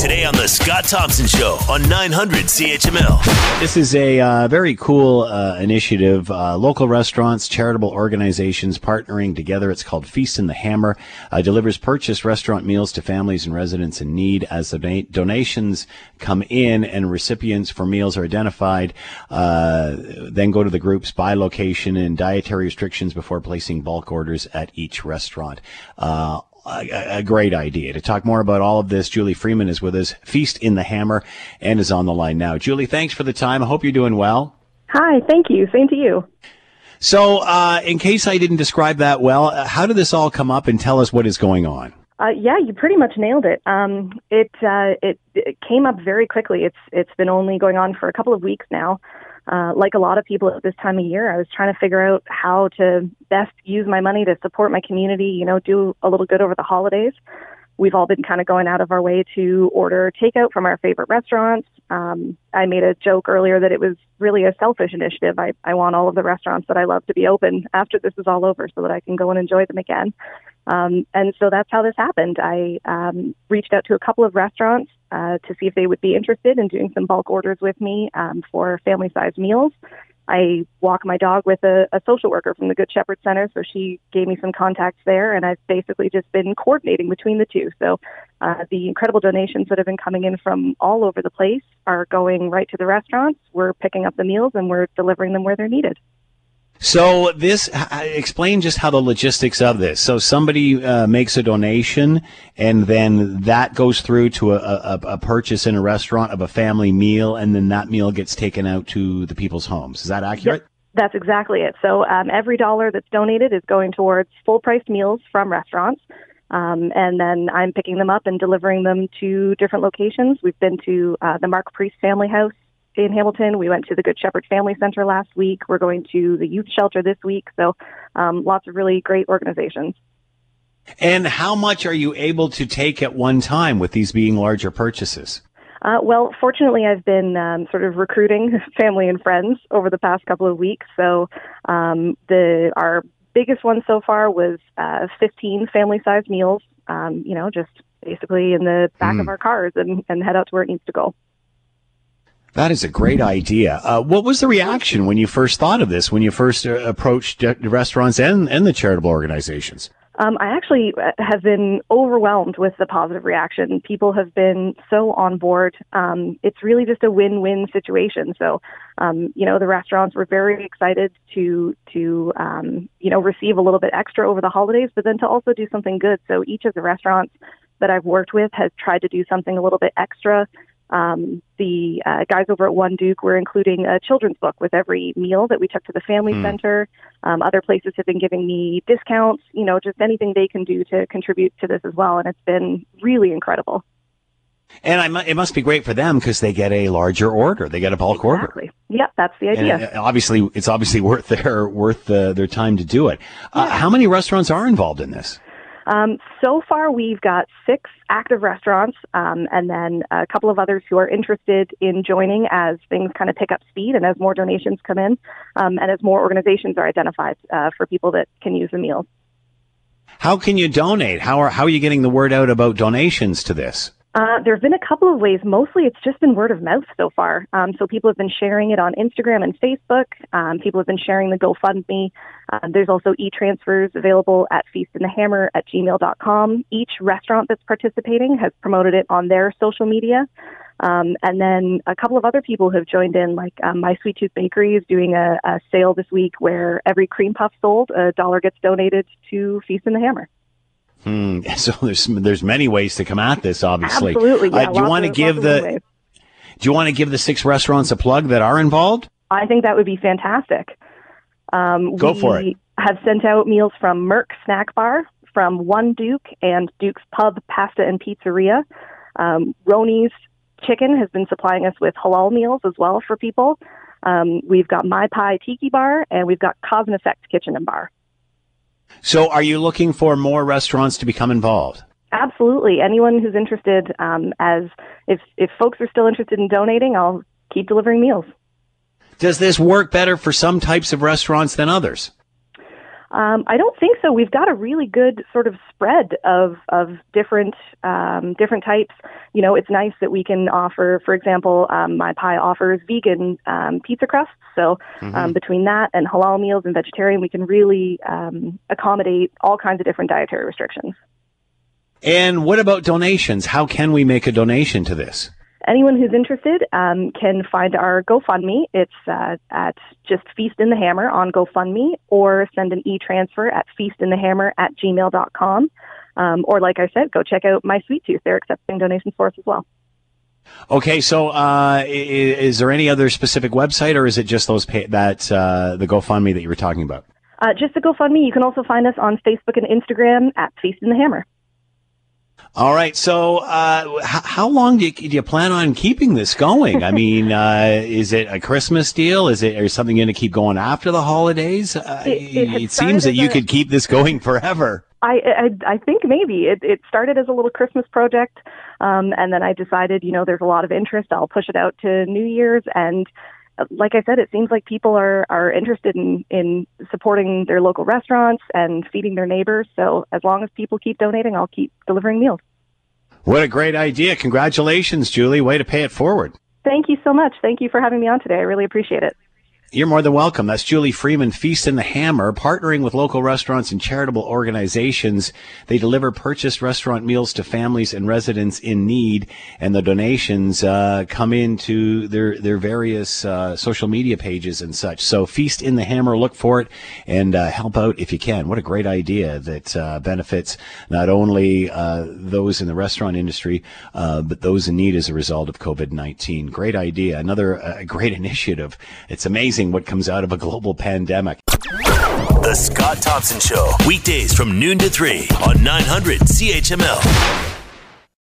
Today on The Scott Thompson Show on 900 CHML. This is a uh, very cool uh, initiative. Uh, local restaurants, charitable organizations partnering together. It's called Feast in the Hammer. Uh, delivers purchased restaurant meals to families and residents in need. As the don- donations come in and recipients for meals are identified, uh, then go to the groups by location and dietary restrictions before placing bulk orders at each restaurant. A, a, great idea. To talk more about all of this, Julie Freeman is with us, Feast in the Hammer, and is on the line now. Julie, thanks for the time. I hope you're doing well. Hi, thank you. Same to you. So, uh, in case I didn't describe that well, uh, how did this all come up and tell us what is going on? Uh, yeah, you pretty much nailed it. Um, it, uh, it it came up very quickly. It's it's been only going on for a couple of weeks now uh, like a lot of people at this time of year, I was trying to figure out how to best use my money to support my community, you know, do a little good over the holidays. We've all been kind of going out of our way to order takeout from our favorite restaurants. Um, I made a joke earlier that it was really a selfish initiative. I, I want all of the restaurants that I love to be open after this is all over so that I can go and enjoy them again. Um, and so that's how this happened. I um, reached out to a couple of restaurants uh, to see if they would be interested in doing some bulk orders with me um, for family sized meals. I walk my dog with a, a social worker from the Good Shepherd Center, so she gave me some contacts there, and I've basically just been coordinating between the two. So uh, the incredible donations that have been coming in from all over the place are going right to the restaurants. We're picking up the meals and we're delivering them where they're needed. So this explain just how the logistics of this. So somebody uh, makes a donation, and then that goes through to a, a, a, purchase in a restaurant of a family meal, and then that meal gets taken out to the people's homes. Is that accurate? That's exactly it. So um, every dollar that's donated is going towards full priced meals from restaurants. Um, and then I'm picking them up and delivering them to different locations. We've been to uh, the Mark Priest Family House in Hamilton. We went to the Good Shepherd Family Center last week. We're going to the youth shelter this week. So um, lots of really great organizations. And how much are you able to take at one time with these being larger purchases? Uh, well, fortunately, I've been um, sort of recruiting family and friends over the past couple of weeks. So um, the our biggest one so far was uh, 15 family-sized meals. Um, you know, just basically in the back mm. of our cars and, and head out to where it needs to go. That is a great idea. Uh, what was the reaction when you first thought of this, when you first uh, approached restaurants and, and the charitable organizations? Um, I actually uh, have been overwhelmed with the positive reaction. People have been so on board. Um, it's really just a win-win situation. So, um, you know, the restaurants were very excited to to um, you know receive a little bit extra over the holidays, but then to also do something good. So each of the restaurants that I've worked with has tried to do something a little bit extra um, the uh, guys over at One Duke were including a children's book with every meal that we took to the family mm. center. Um, other places have been giving me discounts, you know, just anything they can do to contribute to this as well. And it's been really incredible. And it must be great for them because they get a larger order. They get a bulk exactly. order. Yep, that's the idea. And uh, obviously, it's obviously worth their worth uh, their time to do it. Uh, yeah. How many restaurants are involved in this? Um, so far, we've got six active restaurants, um, and then a couple of others who are interested in joining as things kind of pick up speed and as more donations come in, um, and as more organizations are identified uh, for people that can use the meals. How can you donate? How are how are you getting the word out about donations to this? Uh, there have been a couple of ways. Mostly, it's just been word of mouth so far. Um, so people have been sharing it on Instagram and Facebook. Um, people have been sharing the GoFundMe. Uh, there's also e-transfers available at feastinthehammer at gmail.com. Each restaurant that's participating has promoted it on their social media. Um, and then a couple of other people have joined in, like um, My Sweet Tooth Bakery is doing a, a sale this week where every cream puff sold, a dollar gets donated to Feast in the Hammer. Hmm. So there's there's many ways to come at this. Obviously, absolutely. Yeah, uh, do you want to give the Do you want to give the six restaurants a plug that are involved? I think that would be fantastic. Um, Go for it. Have sent out meals from Merck Snack Bar, from One Duke and Duke's Pub Pasta and Pizzeria. Um, Roni's Chicken has been supplying us with halal meals as well for people. Um, we've got My Pie Tiki Bar, and we've got Cause and Effect Kitchen and Bar. So, are you looking for more restaurants to become involved? Absolutely. Anyone who's interested, um, as if if folks are still interested in donating, I'll keep delivering meals. Does this work better for some types of restaurants than others? Um, I don't think so. We've got a really good sort of spread of of different um, different types. You know, it's nice that we can offer, for example, um, my pie offers vegan um, pizza crusts. So um, mm-hmm. between that and halal meals and vegetarian, we can really um, accommodate all kinds of different dietary restrictions. And what about donations? How can we make a donation to this? Anyone who's interested um, can find our GoFundMe. It's uh, at just Feast in the Hammer on GoFundMe or send an e-transfer at feastinthehammer at gmail.com. Um, or like I said, go check out My Sweet Tooth. They're accepting donations for us as well. Okay, so uh, is, is, there any other specific website, or is it just those pay- that uh, the GoFundMe that you were talking about? Uh, just the GoFundMe. You can also find us on Facebook and Instagram at Feast in the Hammer. All right. So, uh, h- how long do you, do you, plan on keeping this going? I mean, uh, is it a Christmas deal? Is it or something going to keep going after the holidays? Uh, it, it, it seems that you could keep this going forever. I, I, I think maybe it, it started as a little Christmas project, um, and then I decided, you know, there's a lot of interest. I'll push it out to New Year's, and like I said, it seems like people are are interested in in supporting their local restaurants and feeding their neighbors. So as long as people keep donating, I'll keep delivering meals. What a great idea! Congratulations, Julie. Way to pay it forward. Thank you so much. Thank you for having me on today. I really appreciate it. You're more than welcome. That's Julie Freeman, Feast in the Hammer, partnering with local restaurants and charitable organizations. They deliver purchased restaurant meals to families and residents in need, and the donations uh, come into their their various uh, social media pages and such. So, Feast in the Hammer, look for it and uh, help out if you can. What a great idea that uh, benefits not only uh, those in the restaurant industry, uh, but those in need as a result of COVID 19. Great idea. Another great initiative. It's amazing amazing what comes out of a global pandemic. The Scott Thompson Show, weekdays from noon to 3 on 900 CHML.